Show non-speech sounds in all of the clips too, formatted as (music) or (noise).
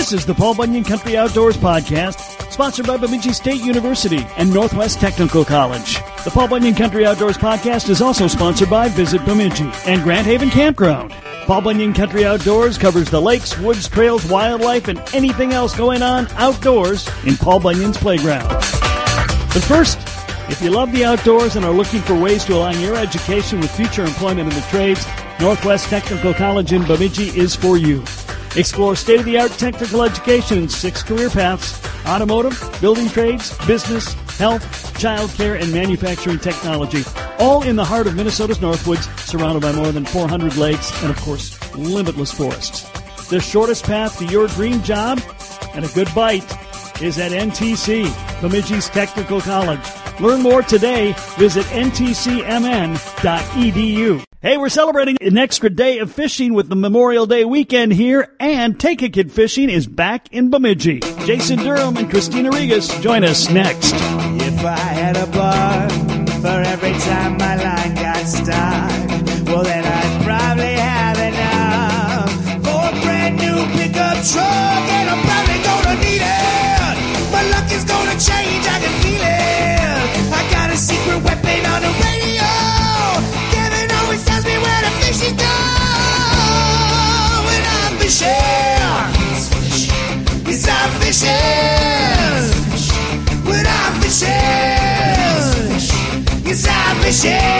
This is the Paul Bunyan Country Outdoors Podcast, sponsored by Bemidji State University and Northwest Technical College. The Paul Bunyan Country Outdoors Podcast is also sponsored by Visit Bemidji and Grand Haven Campground. Paul Bunyan Country Outdoors covers the lakes, woods, trails, wildlife, and anything else going on outdoors in Paul Bunyan's playground. But first, if you love the outdoors and are looking for ways to align your education with future employment in the trades, Northwest Technical College in Bemidji is for you. Explore state of the art technical education in six career paths automotive, building trades, business, health, childcare, and manufacturing technology. All in the heart of Minnesota's Northwoods, surrounded by more than 400 lakes and, of course, limitless forests. The shortest path to your dream job and a good bite is at NTC, Bemidji's Technical College. Learn more today. Visit ntcmn.edu. Hey, we're celebrating an extra day of fishing with the Memorial Day weekend here, and Take a Kid Fishing is back in Bemidji. Jason Durham and Christina Regas join us next. If I had a bar for every time my line got stuck, I'm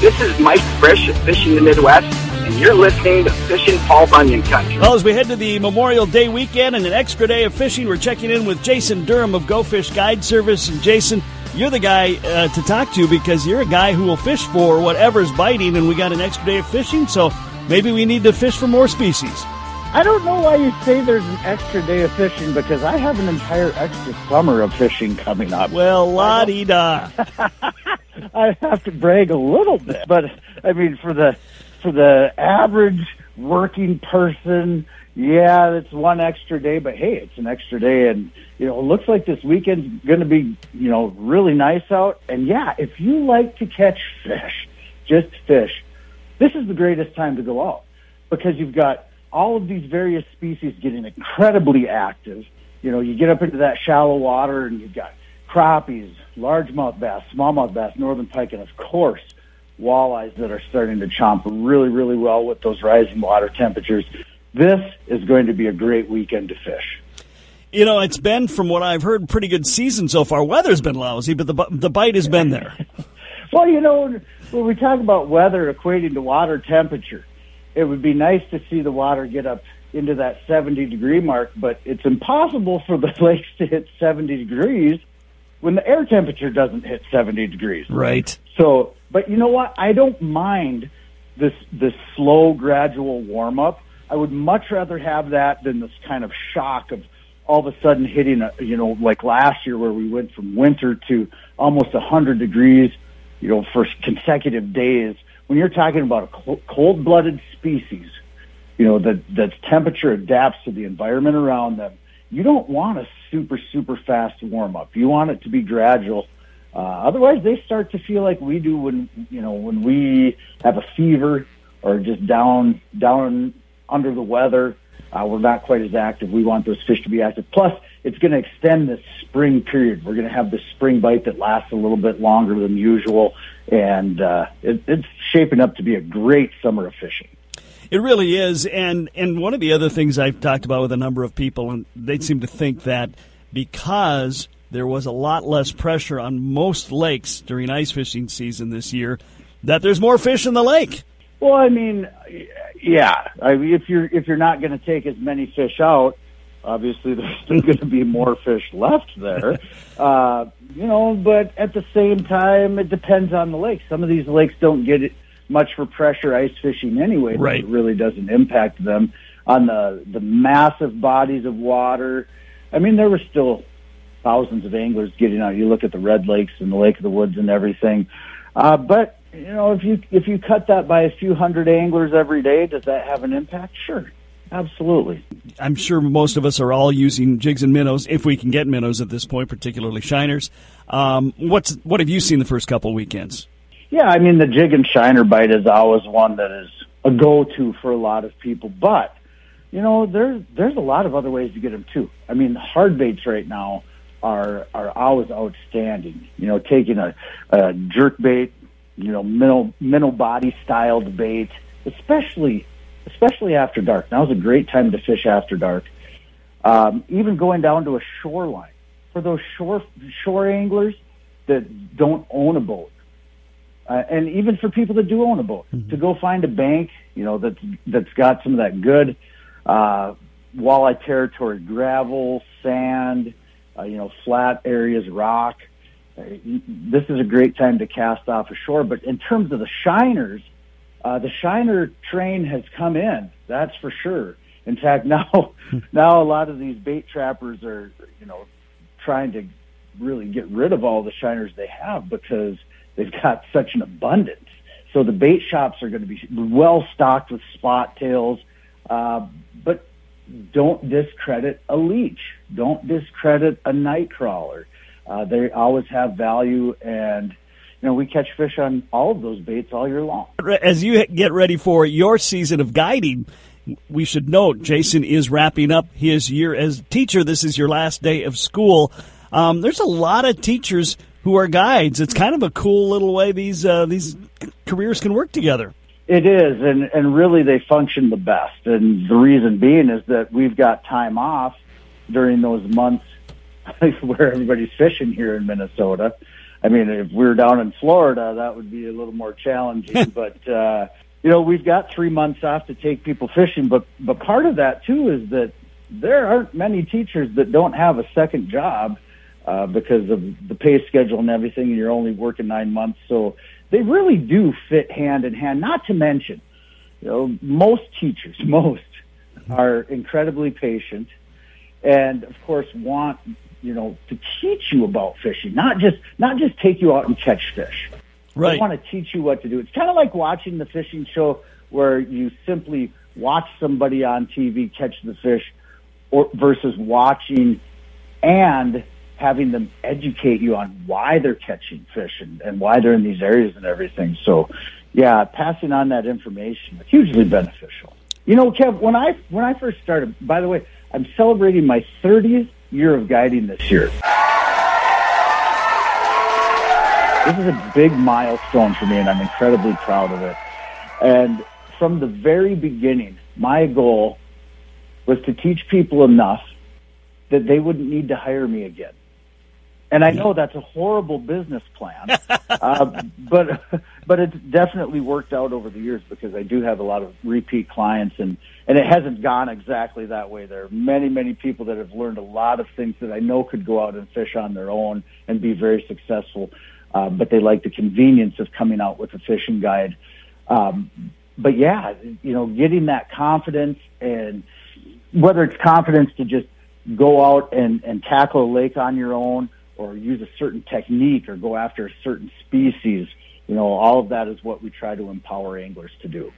This is Mike Frisch of Fishing the Midwest, and you're listening to Fishing Paul Bunyan Country. Well, as we head to the Memorial Day weekend and an extra day of fishing, we're checking in with Jason Durham of Go Fish Guide Service. And Jason, you're the guy uh, to talk to because you're a guy who will fish for whatever's biting, and we got an extra day of fishing, so maybe we need to fish for more species. I don't know why you say there's an extra day of fishing because I have an entire extra summer of fishing coming up. Well, la di da. (laughs) (laughs) I have to brag a little bit, but I mean for the for the average working person, yeah, it's one extra day, but hey, it's an extra day, and you know, it looks like this weekend's going to be you know really nice out, and yeah, if you like to catch fish, just fish. This is the greatest time to go out because you've got all of these various species getting incredibly active. You know, you get up into that shallow water and you've got crappies, largemouth bass, smallmouth bass, northern pike, and of course, walleyes that are starting to chomp really, really well with those rising water temperatures. This is going to be a great weekend to fish. You know, it's been, from what I've heard, pretty good season so far. Weather's been lousy, but the the bite has been there. (laughs) Well, you know, when we talk about weather equating to water temperature, it would be nice to see the water get up into that 70 degree mark, but it's impossible for the (laughs) lakes to hit 70 degrees when the air temperature doesn't hit 70 degrees. Right. So, but you know what? I don't mind this this slow, gradual warm up. I would much rather have that than this kind of shock of all of a sudden hitting a you know like last year where we went from winter to almost 100 degrees, you know, for consecutive days. When you're talking about a cold blooded species, you know that that temperature adapts to the environment around them. You don't want a super super fast warm up. You want it to be gradual. Uh, otherwise, they start to feel like we do when you know when we have a fever or just down down under the weather. Uh, we're not quite as active. We want those fish to be active. Plus, it's going to extend this spring period. We're going to have this spring bite that lasts a little bit longer than usual, and uh, it, it's shaping up to be a great summer of fishing. It really is, and and one of the other things I've talked about with a number of people, and they seem to think that because there was a lot less pressure on most lakes during ice fishing season this year, that there's more fish in the lake. Well, I mean, yeah. I mean, if you're if you're not going to take as many fish out, obviously (laughs) there's still going to be more fish left there. (laughs) Uh, you know, but at the same time, it depends on the lake. Some of these lakes don't get it much for pressure ice fishing anyway. Right. It really doesn't impact them on the the massive bodies of water. I mean, there were still thousands of anglers getting out. You look at the Red Lakes and the Lake of the Woods and everything. Uh, but you know, if you if you cut that by a few hundred anglers every day, does that have an impact? Sure, absolutely. I'm sure most of us are all using jigs and minnows if we can get minnows at this point, particularly shiners. Um, what's what have you seen the first couple weekends? Yeah, I mean the jig and shiner bite is always one that is a go-to for a lot of people, but you know there's there's a lot of other ways to get them too. I mean hard baits right now are are always outstanding. You know, taking a, a jerk bait, you know, minnow minnow body styled bait, especially especially after dark. Now's a great time to fish after dark. Um, even going down to a shoreline for those shore shore anglers that don't own a boat uh, and even for people that do own a boat, to go find a bank, you know, that's that's got some of that good uh, walleye territory, gravel, sand, uh, you know, flat areas, rock. Uh, this is a great time to cast off ashore. But in terms of the shiners, uh, the shiner train has come in. That's for sure. In fact, (laughs) now now a lot of these bait trappers are, you know, trying to really get rid of all the shiners they have because they've got such an abundance. So the bait shops are going to be well stocked with spot tails, uh, but don't discredit a leech. Don't discredit a night crawler. Uh, they always have value, and you know we catch fish on all of those baits all year long. As you get ready for your season of guiding, we should note Jason is wrapping up his year as teacher. This is your last day of school. Um, there's a lot of teachers who are guides. It's kind of a cool little way these uh, these careers can work together. It is, and and really they function the best. And the reason being is that we've got time off during those months (laughs) where everybody's fishing here in Minnesota. I mean, if we were down in Florida, that would be a little more challenging. (laughs) but uh, you know, we've got three months off to take people fishing. But but part of that too is that there aren't many teachers that don't have a second job uh, because of the pay schedule and everything, and you're only working nine months. So they really do fit hand in hand. Not to mention, you know, most teachers, (laughs) most are incredibly patient, and of course want you know to teach you about fishing, not just not just take you out and catch fish. Right. They want to teach you what to do. It's kind of like watching the fishing show where you simply watch somebody on TV catch the fish, or versus watching and having them educate you on why they're catching fish and, and why they're in these areas and everything. So, yeah, passing on that information hugely beneficial. You know, Kev, when I when I first started, by the way, I'm celebrating my 30th year of guiding this year. This is a big milestone for me, and I'm incredibly proud of it. And from the very beginning, my goal was to teach people enough that they wouldn't need to hire me again. And I know that's a horrible business plan, (laughs) uh, but but it's definitely worked out over the years because I do have a lot of repeat clients, and and it hasn't gone exactly that way. There are many many people that have learned a lot of things that I know could go out and fish on their own and be very successful, uh, but they like the convenience of coming out with a fishing guide. Um, but yeah, you know, getting that confidence and whether it's confidence to just go out and, and tackle a lake on your own or use a certain technique or go after a certain species, you know, all of that is what we try to empower anglers to do.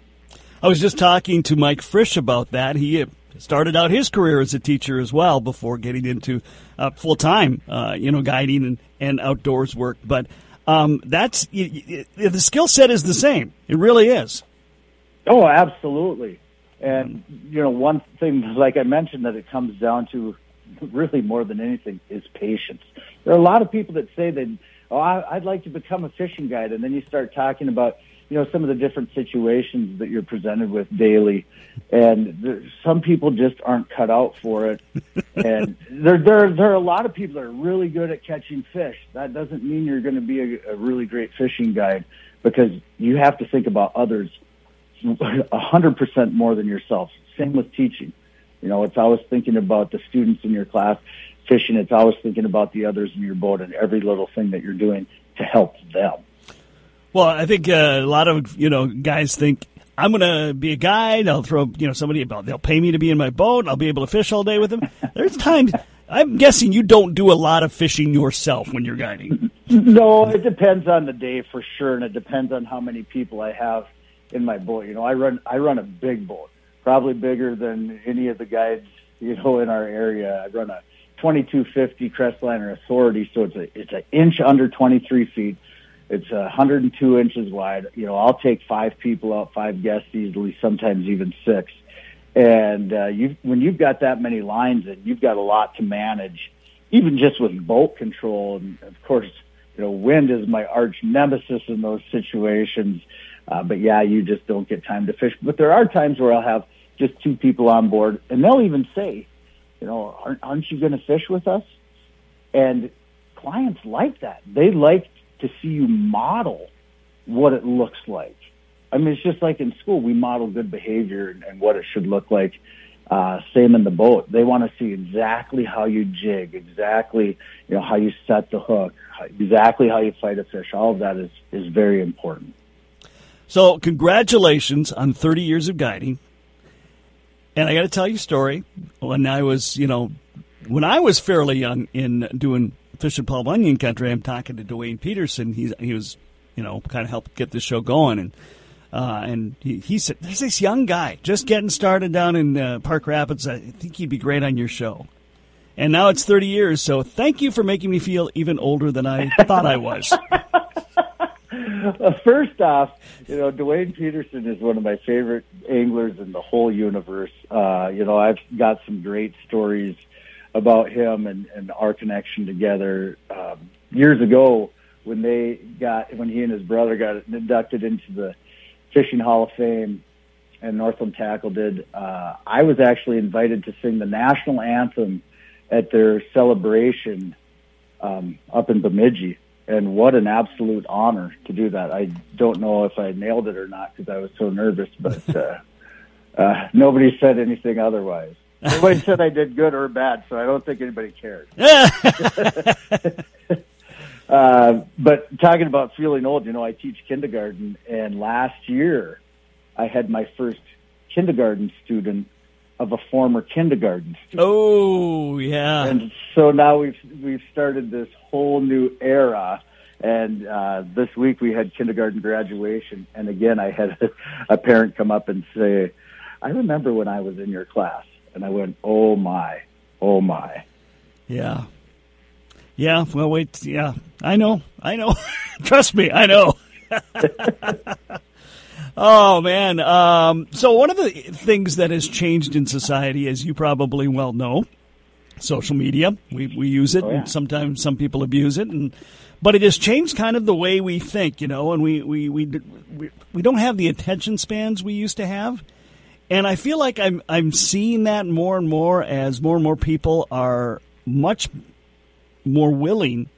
I was just talking to Mike Frisch about that. He started out his career as a teacher as well before getting into uh, full time, uh, you know, guiding and, and outdoors work. But um, that's y y the skill set is the same. It really is. Oh, absolutely. And you know, one thing, like I mentioned, that it comes down to really more than anything is patience. There are a lot of people that say that, oh, I, I'd like to become a fishing guide, and then you start talking about you know some of the different situations that you're presented with daily, and there, some people just aren't cut out for it. (laughs) and there there there are a lot of people that are really good at catching fish. That doesn't mean you're going to be a, a really great fishing guide because you have to think about others a hundred percent more than yourself. Same with teaching. You know, it's always thinking about the students in your class. Fishing, it's always thinking about the others in your boat and every little thing that you're doing to help them. Well, I think uh, a lot of you know guys think I'm going to be a guide. I'll throw you know somebody about. They'll pay me to be in my boat. I'll be able to fish all day with them. (laughs) There's times I'm guessing you don't do a lot of fishing yourself when you're guiding. (laughs) No, it depends on the day for sure, and it depends on how many people I have in my boat. You know, I run I run a big boat, probably bigger than any of the guides you know in our area. I run a 2250 Crestliner Authority, so it's a it's an inch under 23 feet. It's a 102 inches wide. You know, I'll take five people out, five guests easily, sometimes even six. And uh, you, when you've got that many lines in, you've got a lot to manage, even just with boat control. And of course, you know, wind is my arch nemesis in those situations. Uh, but yeah, you just don't get time to fish. But there are times where I'll have just two people on board, and they'll even say, you know, aren't, aren't you going to fish with us? And clients like that. They like to see you model what it looks like. I mean, it's just like in school, we model good behavior and, and what it should look like. Uh, same in the boat. They want to see exactly how you jig, exactly, you know, how you set the hook, exactly how you fight a fish. All of that is, is very important. So, congratulations on 30 years of guiding. And I got to tell you a story. When I was, you know, when I was fairly young in doing Fishing Paul Bunyan country, I'm talking to Dwayne Peterson. He's he was, you know, kind of helped get the show going, and uh, and he, he said, "There's this young guy just getting started down in uh, Park Rapids. I think he'd be great on your show." And now it's 30 years, so thank you for making me feel even older than I thought I was. (laughs) (laughs) First off, you know, Dwayne Peterson is one of my favorite anglers in the whole universe. Uh, you know, I've got some great stories about him and, and our connection together. Um, years ago, when they got when he and his brother got inducted into the Fishing Hall of Fame, and Northland Tackle did, uh, I was actually invited to sing the national anthem at their celebration um, up in Bemidji. And what an absolute honor to do that. I don't know if I nailed it or not because I was so nervous, but (laughs) uh, uh, nobody said anything otherwise. Nobody said I did good or bad, so I don't think anybody cared. (laughs) (laughs) uh, but talking about feeling old, you know, I teach kindergarten, and last year I had my first kindergarten student of a former kindergarten student. Oh, yeah. And so now we've we've started this whole new era. And uh, this week we had kindergarten graduation, and again I had (laughs) a, parent come up and say, "I remember when I was in your class." And I went, oh my, oh my. Yeah. Yeah. Well, wait. Yeah. I know. I know. (laughs) Trust me. I know. (laughs) oh man. Um, so one of the things that has changed in society, as you probably well know, social media. We we use it, oh, yeah. and sometimes some people abuse it, and but it has changed kind of the way we think, you know, and we we we we, we don't have the attention spans we used to have. And I feel like I'm I'm seeing that more and more as more and more people are much more willing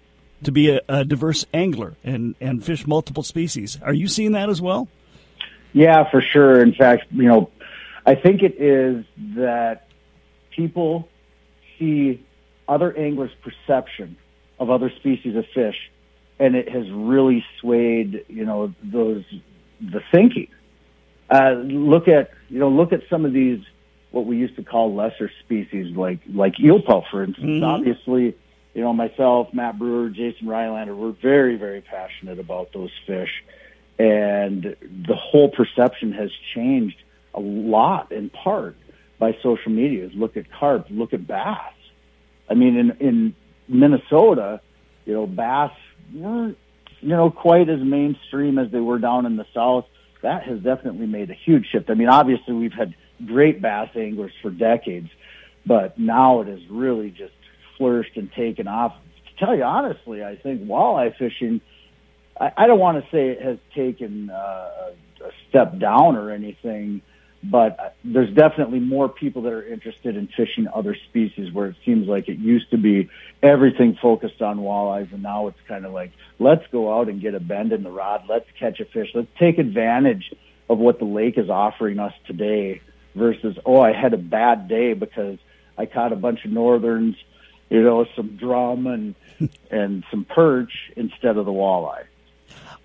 to be a, a diverse angler and, and fish multiple species. Are you seeing that as well? Yeah, for sure. In fact, you know, I think it is that people see other anglers' perception of other species of fish, and it has really swayed, you know, those the thinking. Uh, look at you know look at some of these what we used to call lesser species like like eelpout, for instance. Mm-hmm. Obviously, you know myself, Matt Brewer, Jason Rylander, we're very very passionate about those fish, and the whole perception has changed a lot in part by social media. Is look at carp, look at bass. I mean, in in Minnesota, you know, bass weren't you know quite as mainstream as they were down in the south that has definitely made a huge shift. I mean, obviously we've had great bass anglers for decades, but now it has really just flourished and taken off. To tell you honestly, I think walleye fishing I, I don't want to say it has taken uh, a step down or anything, but there's definitely more people that are interested in fishing other species where it seems like it used to be everything focused on walleyes and now it's kind of like let's go out and get a bend in the rod. Let's catch a fish. Let's take advantage of what the lake is offering us today versus oh i had a bad day because i caught a bunch of northerns you know some drum and (laughs) and some perch instead of the walleye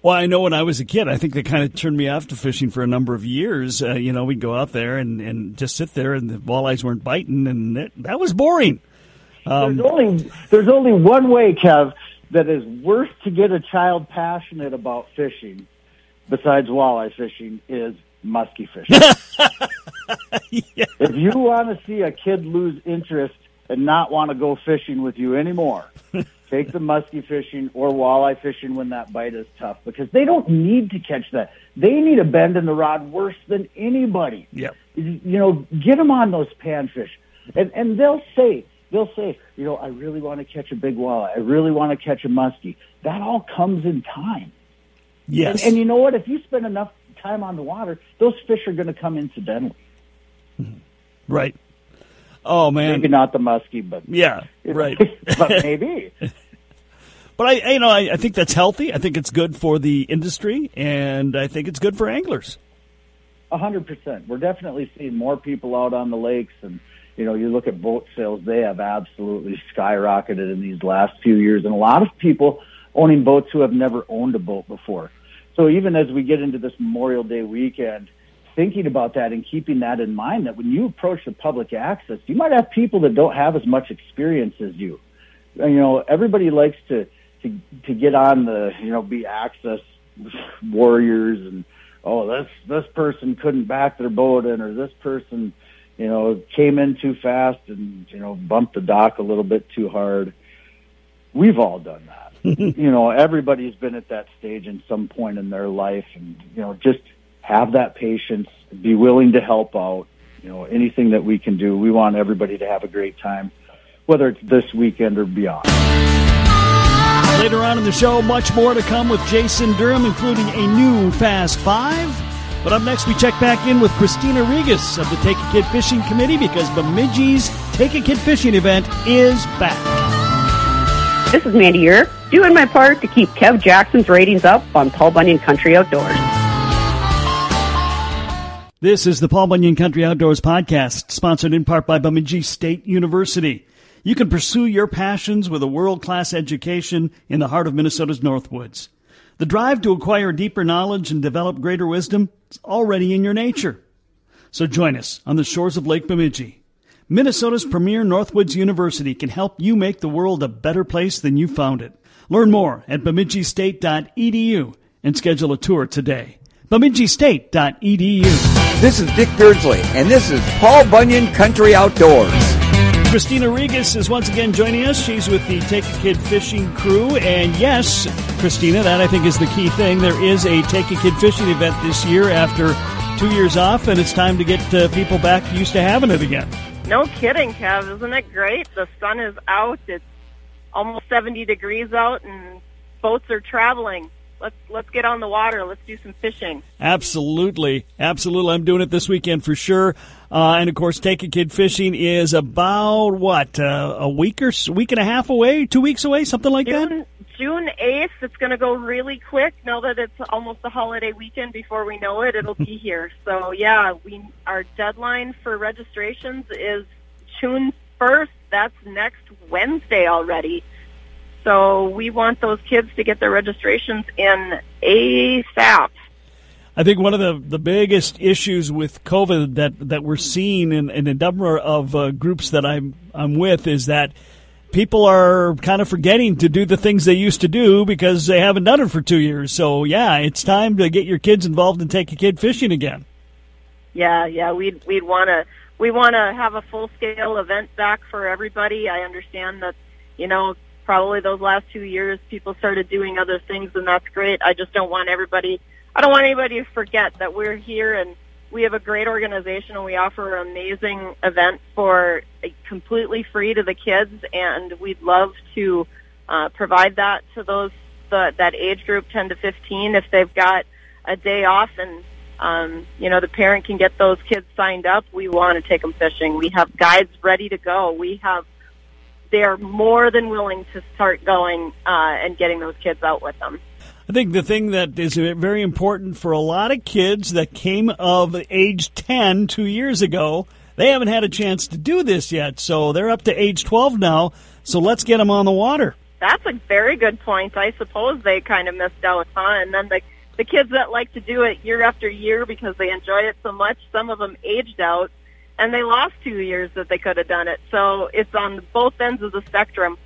well, I know when I was a kid, I think they kind of turned me off to fishing for a number of years. Uh, you know, we'd go out there and, and just sit there, and the walleyes weren't biting, and it, that was boring. Um, there's only there's only one way, Kev, that is worse to get a child passionate about fishing, besides walleye fishing, is musky fishing. (laughs) yeah. If you want to see a kid lose interest and not want to go fishing with you anymore, (laughs) Take the musky fishing or walleye fishing when that bite is tough because they don't need to catch that. They need a bend in the rod worse than anybody. Yep. You know, get them on those panfish. And, and they'll say, they'll say, you know, I really want to catch a big walleye. I really want to catch a muskie. That all comes in time. Yes. And, and you know what? If you spend enough time on the water, those fish are going to come incidentally. Mm-hmm. Right. Oh man, maybe not the muskie, but yeah, (laughs) right. but (laughs) maybe. But I, you know, I, I think that's healthy. I think it's good for the industry, and I think it's good for anglers. A hundred percent. We're definitely seeing more people out on the lakes, and you know, you look at boat sales; they have absolutely skyrocketed in these last few years, and a lot of people owning boats who have never owned a boat before. So even as we get into this Memorial Day weekend, thinking about that and keeping that in mind that when you approach the public access, you might have people that don't have as much experience as you. You know, everybody likes to to to get on the you know be access warriors and oh this this person couldn't back their boat in or this person you know came in too fast and you know bumped the dock a little bit too hard. We've all done that. (laughs) you know, everybody's been at that stage in some point in their life, and you know, just have that patience, be willing to help out. You know, anything that we can do. We want everybody to have a great time, whether it's this weekend or beyond. Later on in the show, much more to come with Jason Durham, including a new Fast Five. But up next, we check back in with Christina Regas of the Take a Kid Fishing Committee because Bemidji's Take a Kid Fishing event is back. This is Mandy here, doing my part to keep Kev Jackson's ratings up on Paul Bunyan Country Outdoors. This is the Paul Bunyan Country Outdoors Podcast, sponsored in part by Bemidji State University. You can pursue your passions with a world class education in the heart of Minnesota's Northwoods. The drive to acquire deeper knowledge and develop greater wisdom is already in your nature. So join us on the shores of Lake Bemidji. Minnesota's premier Northwoods University can help you make the world a better place than you found it. Learn more at bemidjistate.edu and schedule a tour today. bemidjistate.edu. This is Dick Beardsley, and this is Paul Bunyan Country Outdoors. Christina Regas is once again joining us. She's with the Take a Kid Fishing crew. And yes, Christina, that I think is the key thing. There is a Take a Kid Fishing event this year after two years off, and it's time to get uh, people back used to having it again. No kidding, Kev. Isn't it great? The sun is out. It's almost 70 degrees out, and boats are traveling let's let's get on the water. Let's do some fishing. Absolutely, absolutely. I'm doing it this weekend for sure. Uh, and of course, take a kid fishing is about what uh, a week or week and a half away, two weeks away, something like June, that. June eighth. It's going to go really quick. Now that it's almost the holiday weekend, before we know it, it'll be (laughs) here. So yeah, we our deadline for registrations is June first. That's next Wednesday already. So we want those kids to get their registrations in ASAP. I think one of the, the biggest issues with COVID that, that we're seeing in, in a number of uh, groups that I'm I'm with is that people are kind of forgetting to do the things they used to do because they haven't done it for two years. So yeah, it's time to get your kids involved and take a kid fishing again. Yeah, yeah, we'd we'd want to we want to have a full scale event back for everybody. I understand that you know probably those last two years people started doing other things and that's great. I just don't want everybody I don't want anybody to forget that we're here and we have a great organization and we offer an amazing event for completely free to the kids and we'd love to uh, provide that to those the that age group 10 to 15 if they've got a day off and um, you know the parent can get those kids signed up. We want to take them fishing. We have guides ready to go. We have they're more than willing to start going uh, and getting those kids out with them. I think the thing that is very important for a lot of kids that came of age 10 two years ago, they haven't had a chance to do this yet. So they're up to age 12 now. So let's get them on the water. That's a very good point. I suppose they kind of missed out, huh? And then the the kids that like to do it year after year because they enjoy it so much, some of them aged out and they lost two years that they could have done it. So it's on both ends of the spectrum.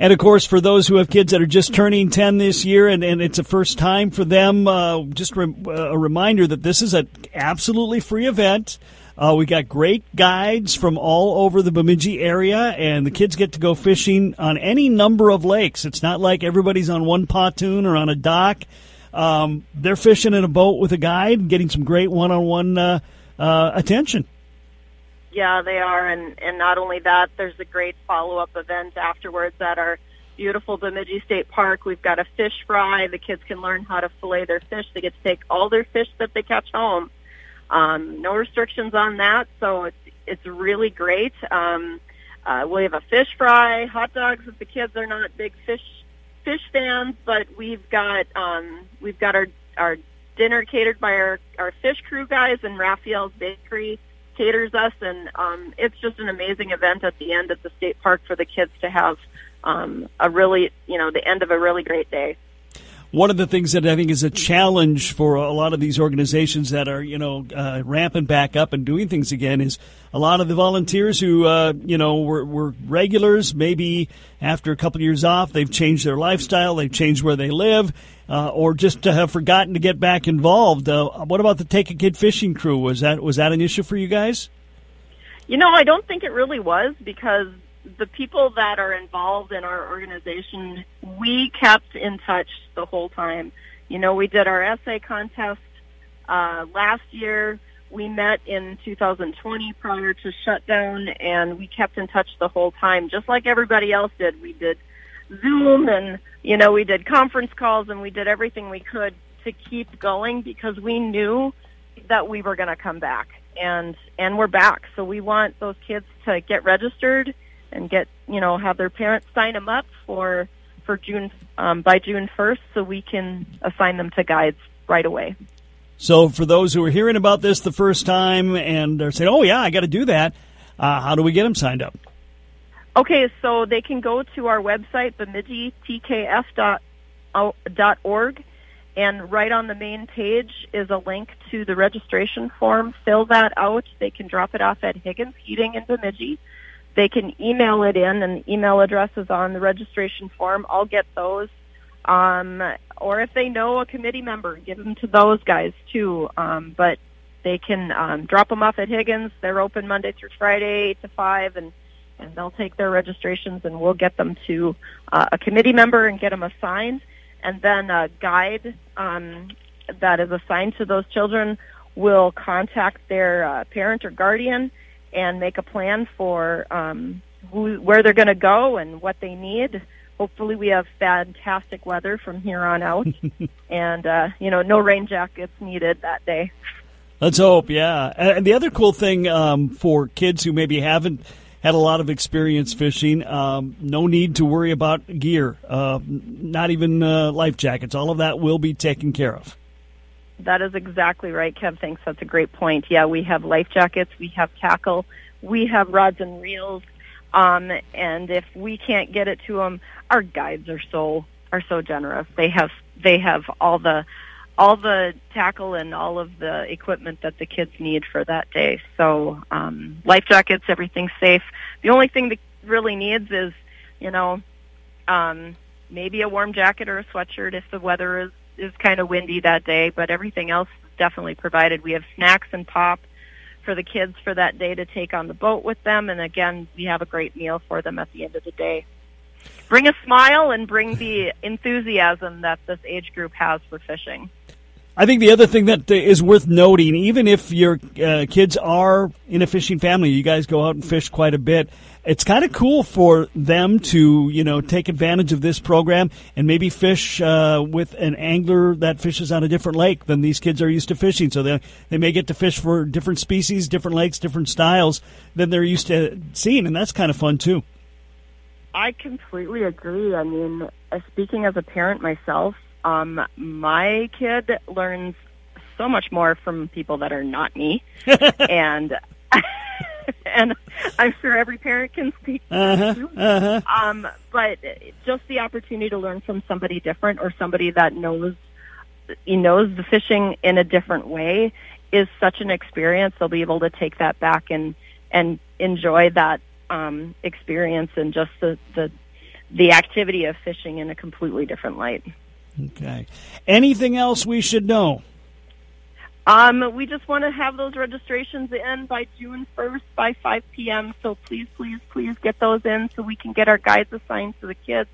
And of course, for those who have kids that are just turning 10 this year and, and it's a first time for them, uh, just re- uh, a reminder that this is an absolutely free event. Uh, we got great guides from all over the Bemidji area, and the kids get to go fishing on any number of lakes. It's not like everybody's on one pontoon or on a dock. Um, they're fishing in a boat with a guide, getting some great one-on-one uh, uh, attention. Yeah, they are, and and not only that, there's a great follow-up event afterwards at our beautiful Bemidji State Park. We've got a fish fry. The kids can learn how to fillet their fish. They get to take all their fish that they catch home. Um, no restrictions on that, so it's it's really great. Um, uh, we have a fish fry, hot dogs if the kids are not big fish fish fans, but we've got um, we've got our our dinner catered by our our fish crew guys, and Raphael's Bakery caters us, and um, it's just an amazing event at the end at the state park for the kids to have um, a really you know the end of a really great day one of the things that I think is a challenge for a lot of these organizations that are, you know, uh, ramping back up and doing things again is a lot of the volunteers who, uh, you know, were, were regulars. Maybe after a couple of years off, they've changed their lifestyle, they've changed where they live, uh, or just have forgotten to get back involved. Uh, what about the Take a Kid fishing crew? Was that was that an issue for you guys? You know, I don't think it really was because the people that are involved in our organization, we kept in touch the whole time. You know, we did our essay contest uh, last year. We met in 2020 prior to shutdown, and we kept in touch the whole time, just like everybody else did. We did Zoom, and you know, we did conference calls, and we did everything we could to keep going because we knew that we were going to come back, and and we're back. So we want those kids to get registered and get you know have their parents sign them up for for June um, by June first, so we can assign them to guides right away. So, for those who are hearing about this the first time and are saying, "Oh yeah, I got to do that," uh, how do we get them signed up? Okay, so they can go to our website, bemidjitkf.org, and right on the main page is a link to the registration form. Fill that out. They can drop it off at Higgins Heating in Bemidji they can email it in, and the email address is on the registration form. I'll get those. Um, or if they know a committee member, give them to those guys too. Um, but they can um, drop them off at Higgins. They're open Monday through Friday, eight to five, and and they'll take their registrations, and we'll get them to uh, a committee member and get them assigned. And then a guide um, that is assigned to those children will contact their uh, parent or guardian and make a plan for um, who, where they're going to go and what they need. Hopefully, we have fantastic weather from here on out, (laughs) and uh, you know, no rain jackets needed that day. Let's hope, yeah. And the other cool thing um, for kids who maybe haven't had a lot of experience fishing, um, no need to worry about gear, uh, not even uh, life jackets. All of that will be taken care of. That is exactly right, Kev. Thanks. That's a great point. Yeah, we have life jackets, we have tackle, we have rods and reels, um, and if we can't get it to them, our guides are so are so generous. They have they have all the all the tackle and all of the equipment that the kids need for that day. So um, life jackets, everything's safe. The only thing that really needs is, you know, um, maybe a warm jacket or a sweatshirt if the weather is is kind of windy that day, but everything else is definitely provided. We have snacks and pop for the kids for that day to take on the boat with them, and again, we have a great meal for them at the end of the day. Bring a smile and bring the enthusiasm that this age group has for fishing. I think the other thing that is worth noting, even if your uh, kids are in a fishing family, you guys go out and fish quite a bit. It's kind of cool for them to, you know, take advantage of this program and maybe fish uh, with an angler that fishes on a different lake than these kids are used to fishing. So they they may get to fish for different species, different lakes, different styles than they're used to seeing, and that's kind of fun too. I completely agree. I mean, uh, speaking as a parent myself, um, my kid learns so much more from people that are not me, (laughs) and (laughs) and I'm sure every parent can speak. Uh-huh, uh-huh. Um, but just the opportunity to learn from somebody different or somebody that knows he knows the fishing in a different way is such an experience. They'll be able to take that back and and enjoy that um, experience and just the, the the activity of fishing in a completely different light. Okay. Anything else we should know? Um, we just want to have those registrations in by June 1st by 5 p.m. So please, please, please get those in so we can get our guides assigned to the kids.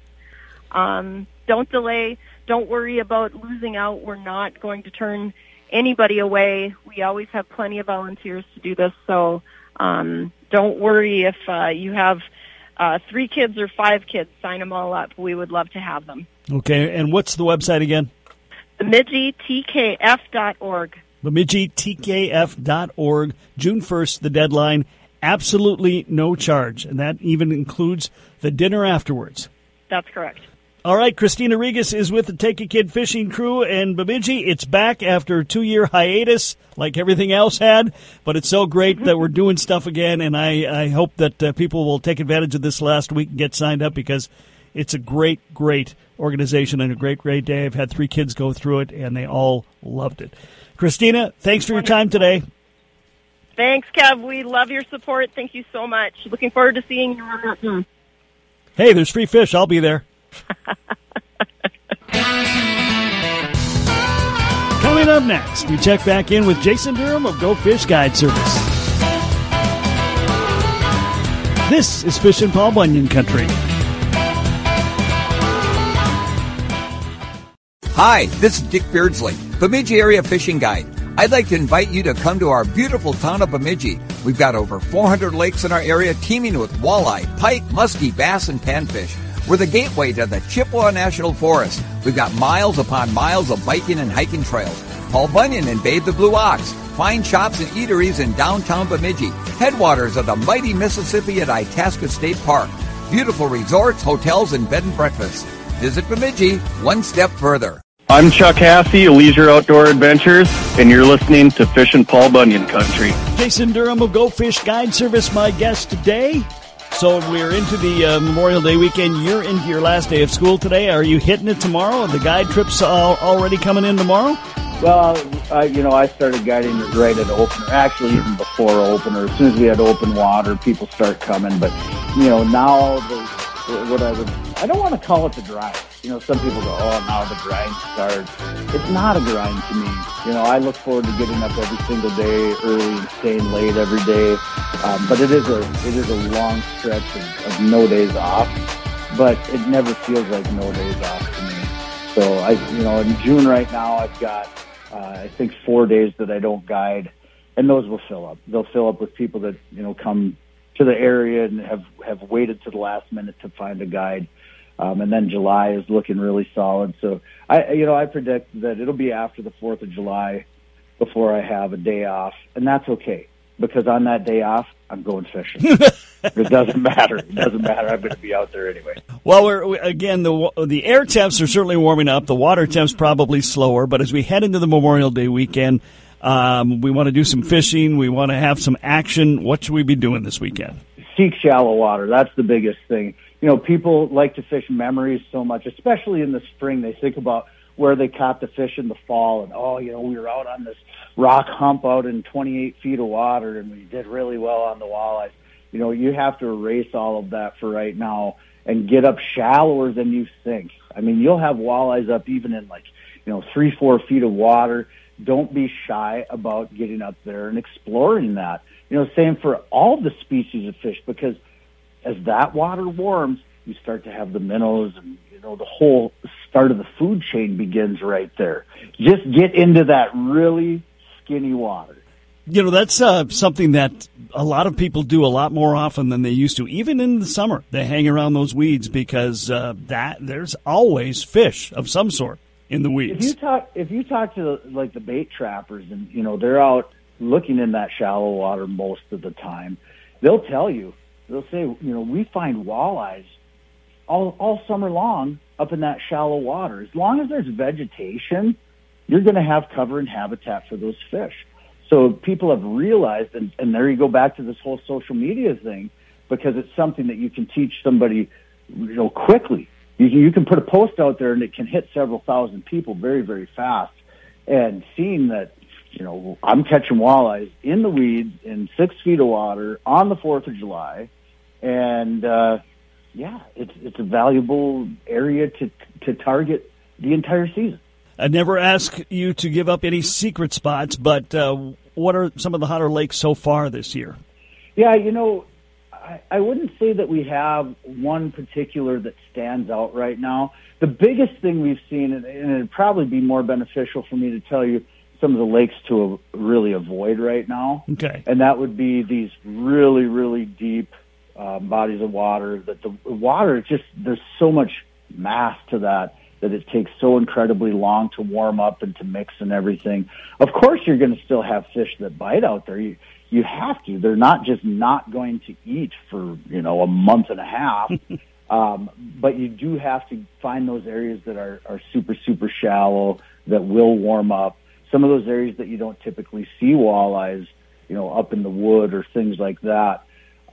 Um, don't delay. Don't worry about losing out. We're not going to turn anybody away. We always have plenty of volunteers to do this. So um, don't worry if uh, you have uh, three kids or five kids. Sign them all up. We would love to have them. Okay, and what's the website again? BemidjiTKF.org. BemidjiTKF.org. June 1st, the deadline. Absolutely no charge, and that even includes the dinner afterwards. That's correct. All right, Christina Regas is with the Take a Kid fishing crew and Bemidji. It's back after a two year hiatus, like everything else had, but it's so great that we're doing stuff again, and I, I hope that uh, people will take advantage of this last week and get signed up because it's a great, great organization and a great, great day. I've had three kids go through it, and they all loved it. Christina, thanks for your time today. Thanks, Kev. We love your support. Thank you so much. Looking forward to seeing you on that. Hey, there's free fish. I'll be there. Coming up next, we check back in with Jason Durham of Go Fish Guide Service. This is Fishing Paul Bunyan Country. Hi, this is Dick Beardsley, Bemidji Area Fishing Guide. I'd like to invite you to come to our beautiful town of Bemidji. We've got over 400 lakes in our area teeming with walleye, pike, muskie, bass, and panfish. We're the gateway to the Chippewa National Forest. We've got miles upon miles of biking and hiking trails. Paul Bunyan and Babe the Blue Ox. Fine shops and eateries in downtown Bemidji. Headwaters of the mighty Mississippi at Itasca State Park. Beautiful resorts, hotels, and bed and breakfasts. Visit Bemidji one step further. I'm Chuck Hassey, Leisure Outdoor Adventures, and you're listening to Fishing Paul Bunyan Country. Jason Durham of Go Fish Guide Service, my guest today. So we're into the uh, Memorial Day weekend. You're into your last day of school today. Are you hitting it tomorrow? The guide trips all already coming in tomorrow? Well, I, you know, I started guiding right at opener. Actually, even before opener. As soon as we had open water, people start coming. But you know, now the what I would I don't want to call it the grind. You know, some people go, oh, now the grind starts. It's not a grind to me. You know, I look forward to getting up every single day early and staying late every day. Um, but it is a it is a long stretch of, of no days off. But it never feels like no days off to me. So I, you know, in June right now, I've got uh, I think four days that I don't guide, and those will fill up. They'll fill up with people that you know come to the area and have have waited to the last minute to find a guide. Um, and then July is looking really solid. So I, you know, I predict that it'll be after the Fourth of July before I have a day off, and that's okay because on that day off, I'm going fishing. (laughs) it doesn't matter. It doesn't matter. I'm going to be out there anyway. Well, we're again the the air temps are certainly warming up. The water temps probably slower, but as we head into the Memorial Day weekend, um, we want to do some fishing. We want to have some action. What should we be doing this weekend? Seek shallow water. That's the biggest thing. You know, people like to fish memories so much, especially in the spring. They think about where they caught the fish in the fall and, oh, you know, we were out on this rock hump out in 28 feet of water and we did really well on the walleyes. You know, you have to erase all of that for right now and get up shallower than you think. I mean, you'll have walleyes up even in like, you know, three, four feet of water don't be shy about getting up there and exploring that. You know, same for all the species of fish because as that water warms, you start to have the minnows and you know the whole start of the food chain begins right there. Just get into that really skinny water. You know, that's uh, something that a lot of people do a lot more often than they used to. Even in the summer, they hang around those weeds because uh, that there's always fish of some sort in the weeds. If you talk, if you talk to like the bait trappers, and you know they're out looking in that shallow water most of the time, they'll tell you, they'll say, you know, we find walleyes all all summer long up in that shallow water. As long as there's vegetation, you're going to have cover and habitat for those fish. So people have realized, and, and there you go back to this whole social media thing, because it's something that you can teach somebody, you know, quickly. You can, you can put a post out there and it can hit several thousand people very, very fast. And seeing that, you know, I'm catching walleyes in the weeds in six feet of water on the 4th of July. And, uh, yeah, it's, it's a valuable area to, to target the entire season. I never ask you to give up any secret spots, but uh, what are some of the hotter lakes so far this year? Yeah, you know, I, I wouldn't say that we have one particular that stands out right now. The biggest thing we've seen, and, and it'd probably be more beneficial for me to tell you some of the lakes to really avoid right now. Okay. And that would be these really, really deep um, bodies of water that the water is just, there's so much mass to that that it takes so incredibly long to warm up and to mix and everything. Of course, you're going to still have fish that bite out there. You, you have to. They're not just not going to eat for, you know, a month and a half. (laughs) um, but you do have to find those areas that are, are super, super shallow that will warm up. Some of those areas that you don't typically see walleyes, you know, up in the wood or things like that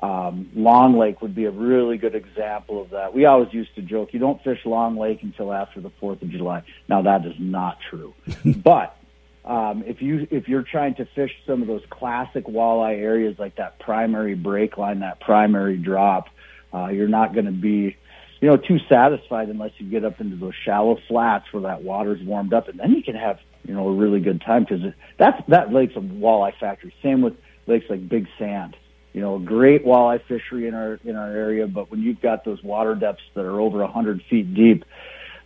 um, Long Lake would be a really good example of that. We always used to joke, you don't fish Long Lake until after the 4th of July. Now that is not true. (laughs) but um, if you if you're trying to fish some of those classic walleye areas like that primary break line, that primary drop, uh, you're not going to be, you know, too satisfied unless you get up into those shallow flats where that water's warmed up, and then you can have, you know, a really good time because that's that lake's a walleye factory. Same with lakes like Big Sand you know, a great walleye fishery in our in our area. But when you've got those water depths that are over a hundred feet deep,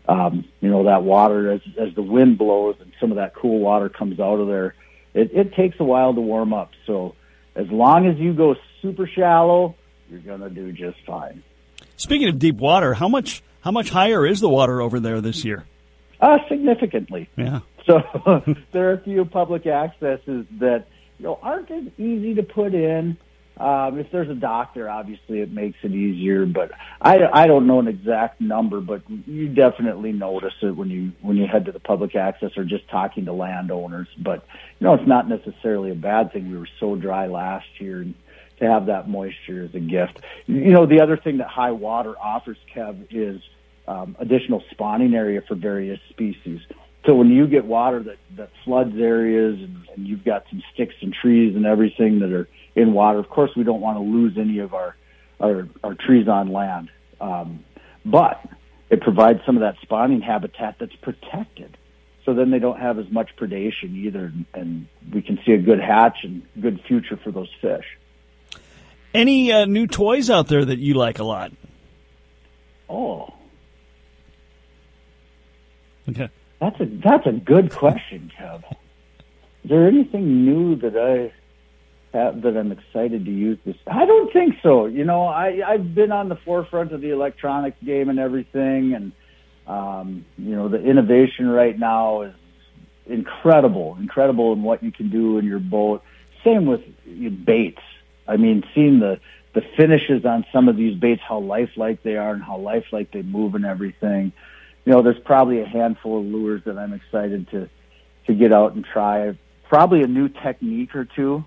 um, you know that water as as the wind blows and some of that cool water comes out of there, it, it takes a while to warm up. So as long as you go super shallow, you're gonna do just fine. Speaking of deep water, how much how much higher is the water over there this year? Uh, significantly. Yeah. So (laughs) there are a few public accesses that you know aren't as easy to put in. Um, if there's a doctor, obviously it makes it easier, but I, I don't know an exact number, but you definitely notice it when you when you head to the public access or just talking to landowners. But you know, it's not necessarily a bad thing. We were so dry last year, and to have that moisture is a gift. You know, the other thing that high water offers, Kev, is um, additional spawning area for various species. So when you get water that that floods areas, and, and you've got some sticks and trees and everything that are in water. Of course, we don't want to lose any of our our, our trees on land, um, but it provides some of that spawning habitat that's protected. So then they don't have as much predation either, and we can see a good hatch and good future for those fish. Any uh, new toys out there that you like a lot? Oh, okay. That's a that's a good question, Kev. Is there anything new that I have that I'm excited to use this. I don't think so. You know, I I've been on the forefront of the electronics game and everything, and um, you know, the innovation right now is incredible, incredible in what you can do in your boat. Same with baits. I mean, seeing the the finishes on some of these baits, how lifelike they are and how lifelike they move and everything. You know, there's probably a handful of lures that I'm excited to to get out and try. Probably a new technique or two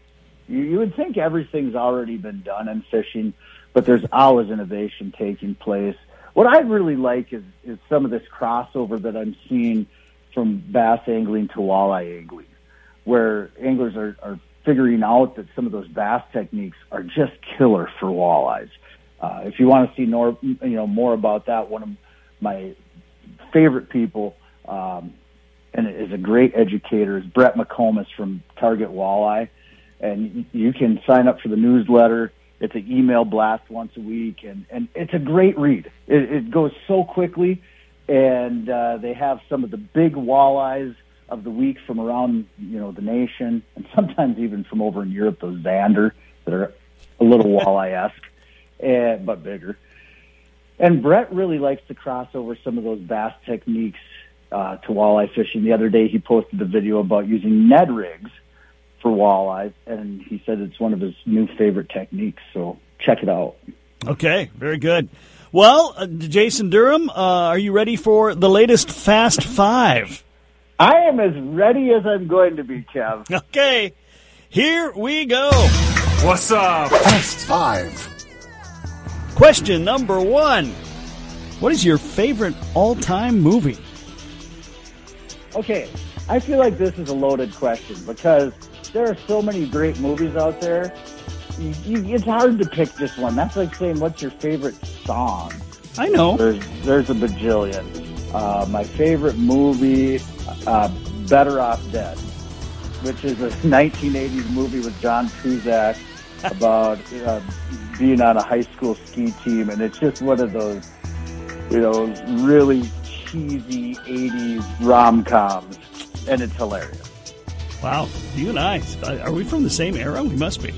you, you would think everything's already been done in fishing, but there's always innovation taking place. What I really like is, is some of this crossover that I'm seeing from bass angling to walleye angling, where anglers are, are figuring out that some of those bass techniques are just killer for walleyes. Uh, if you want to see more, you know, more about that, one of my favorite people, um, and is a great educator, is Brett McComas from Target Walleye and you can sign up for the newsletter. It's an email blast once a week, and and it's a great read. It, it goes so quickly, and uh, they have some of the big walleyes of the week from around you know the nation, and (laughs) sometimes even from over in Europe, those Zander that are a little (laughs) walleye esque, and but bigger. And Brett really likes to cross over some of those bass techniques uh, to walleye fishing. The other day, he posted a video about using Ned rigs for walleyes, and he said it's one of his new favorite techniques. So check it out. Okay, very good. Well, uh, Jason Durham, uh, are you ready for the latest Fast Five? I am as ready as I'm going to be, Kev. (laughs) Okay, here we go. What's up? Fast Five. Question number one What is your favorite all time movie? Okay, I feel like this is a loaded question because there are so many great movies out there. You, you, it's hard to pick just one. That's like saying, "What's your favorite song?" I know. There's there's a bajillion. Uh, my favorite movie, uh, Better Off Dead, which is a 1980s movie with John Cusack about uh, being on a high school ski team, and it's just one of those, you know, really cheesy 80s rom coms, and it's hilarious. Wow, you and I, are we from the same era? We must be.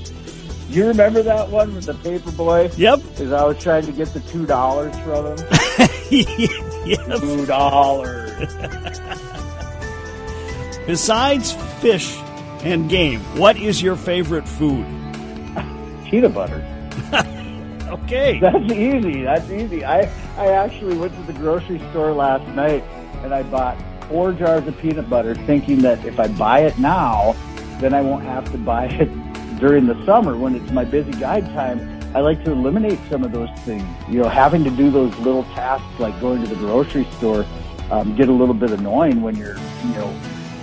You remember that one with the paper boy? Yep. Because I was trying to get the two dollars from him. (laughs) yes. Two dollars. Besides fish and game, what is your favorite food? Peanut butter. (laughs) okay. That's easy. That's easy. I I actually went to the grocery store last night and I bought four jars of peanut butter, thinking that if I buy it now, then I won't have to buy it (laughs) during the summer when it's my busy guide time. I like to eliminate some of those things. You know, having to do those little tasks like going to the grocery store um, get a little bit annoying when you're, you know,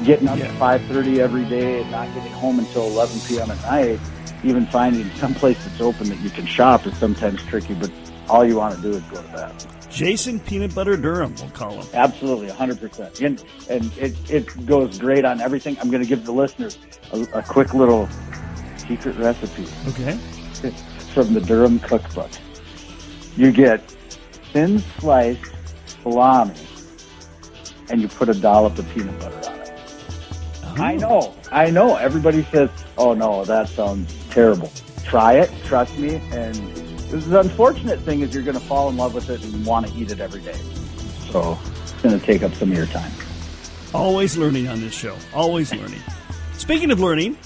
getting up Yeah. at 5.30 every day and not getting home until 11 p.m. at night. Even finding some place that's open that you can shop is sometimes tricky, but all you want to do is go to that. Jason Peanut Butter Durham, we'll call him. Absolutely, 100%. And, and it, it goes great on everything. I'm going to give the listeners a, a quick little secret recipe Okay. (laughs) from the Durham cookbook. You get thin sliced salami and you put a dollop of peanut butter on it. I oh. know, I know. Everybody says, oh no, that sounds terrible. Try it, trust me. And the unfortunate thing is you're going to fall in love with it and want to eat it every day. So it's going to take up some of your time. Always learning on this show. Always learning. Speaking of learning,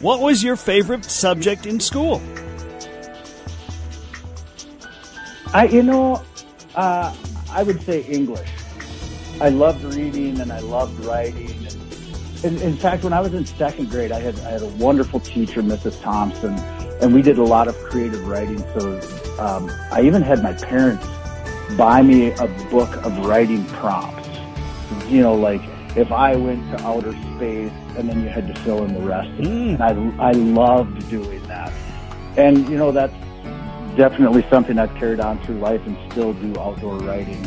what was your favorite subject in school? I, you know, uh, I would say English. I loved reading and I loved writing. In, in fact, when I was in second grade, I had I had a wonderful teacher, Mrs. Thompson, and we did a lot of creative writing. So um, I even had my parents buy me a book of writing prompts. You know, like if I went to outer space, and then you had to fill in the rest. it. And I I loved doing that. And you know that's definitely something I've carried on through life and still do outdoor writing.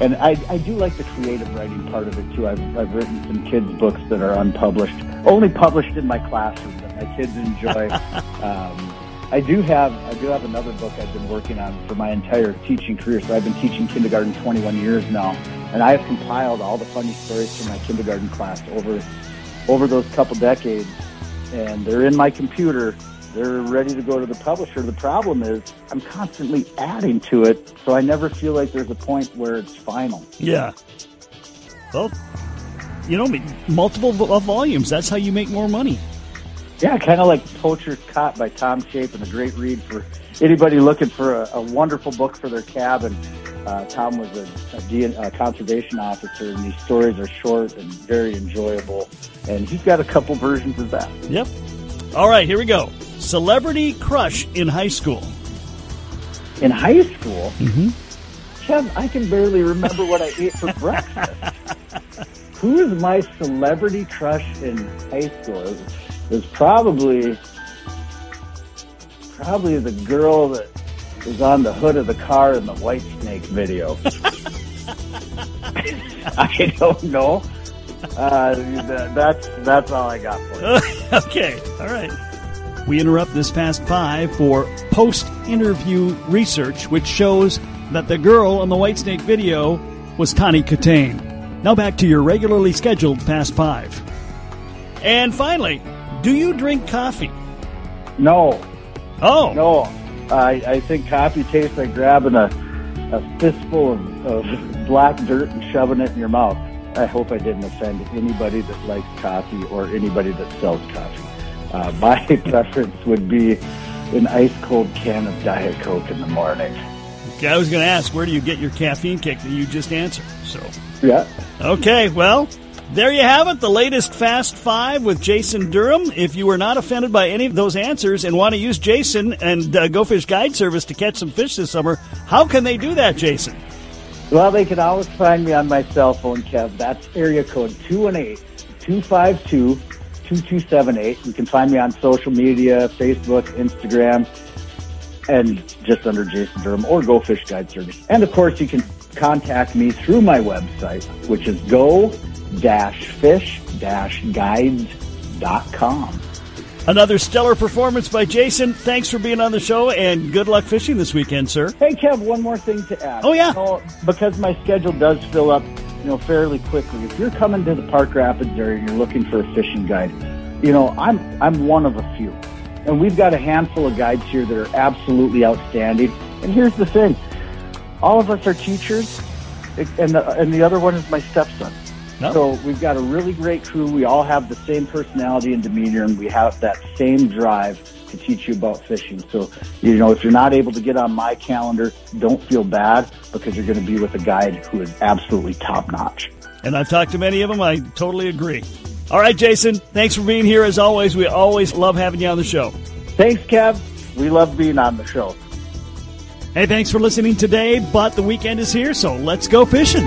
And I, I do like the creative writing part of it too. I've, I've written some kids' books that are unpublished, only published in my classroom that my kids enjoy. (laughs) um, I do have I do have another book I've been working on for my entire teaching career. So I've been teaching kindergarten 21 years now, and I have compiled all the funny stories from my kindergarten class over over those couple decades, and they're in my computer. They're ready to go to the publisher. The problem is I'm constantly adding to it, so I never feel like there's a point where it's final. Yeah. Well, you know, multiple volumes. That's how you make more money. Yeah, kind of like Poacher's Caught by Tom Shape and a great read for anybody looking for a, a wonderful book for their cabin. Uh, Tom was a, a conservation officer, and these stories are short and very enjoyable. And he's got a couple versions of that. Yep. All right, here we go. Celebrity crush in high school. In high school, Mm-hmm. Kev, I can barely remember what I ate for breakfast. (laughs) Who is my celebrity crush in high school? It was, it was probably probably the girl that was on the hood of the car in the White Snake video. (laughs) (laughs) I don't know. (laughs) Uh, that's that's all I got for you. (laughs) okay, all right. We interrupt this Fast Five for post interview research, which shows that the girl in the Whitesnake video was Tawny Kitaen. Now back to your regularly scheduled Fast Five. And finally, do you drink coffee? No. Oh. No. I, I think coffee tastes like grabbing a, a fistful of, of black dirt and shoving it in your mouth. I hope I didn't offend anybody that likes coffee or anybody that sells coffee. Uh, (laughs) my preference would be an ice cold can of Diet Coke in the morning. Okay, I was going to ask, where do you get your caffeine kick that you just answered? So, Yeah. okay, well, there you have it, the latest Fast Five with Jason Durham. If you were not offended by any of those answers and want to use Jason and uh, Go Fish Guide Service to catch some fish this summer, how can they do that, Jason? Well, they can always find me on my cell phone, Kev. That's area code 218-252-2278. You can find me on social media, Facebook, Instagram, and just under Jason Durham or Go Fish Guide Service. And of course, you can contact me through my website, which is go-fish-guides.com. Another stellar performance by Jason. Thanks for being on the show and good luck fishing this weekend, sir. Hey, Kev, one more thing to add. Oh, yeah. You know, because my schedule does fill up, you know, fairly quickly. If you're coming to the Park Rapids area and you're looking for a fishing guide, you know, I'm I'm one of a few, and we've got a handful of guides here that are absolutely outstanding. And here's the thing: all of us are teachers, and the and the other one is my stepson. No. So we've got a really great crew. We all have the same personality and demeanor, and we have that same drive to teach you about fishing. So, you know, if you're not able to get on my calendar, don't feel bad because you're going to be with a guide who is absolutely top notch. And I've talked to many of them. I totally agree. All right, Jason, thanks for being here as always. We always love having you on the show. Thanks, Kev. We love being on the show. Hey, thanks for listening today, but the weekend is here, so let's go fishing.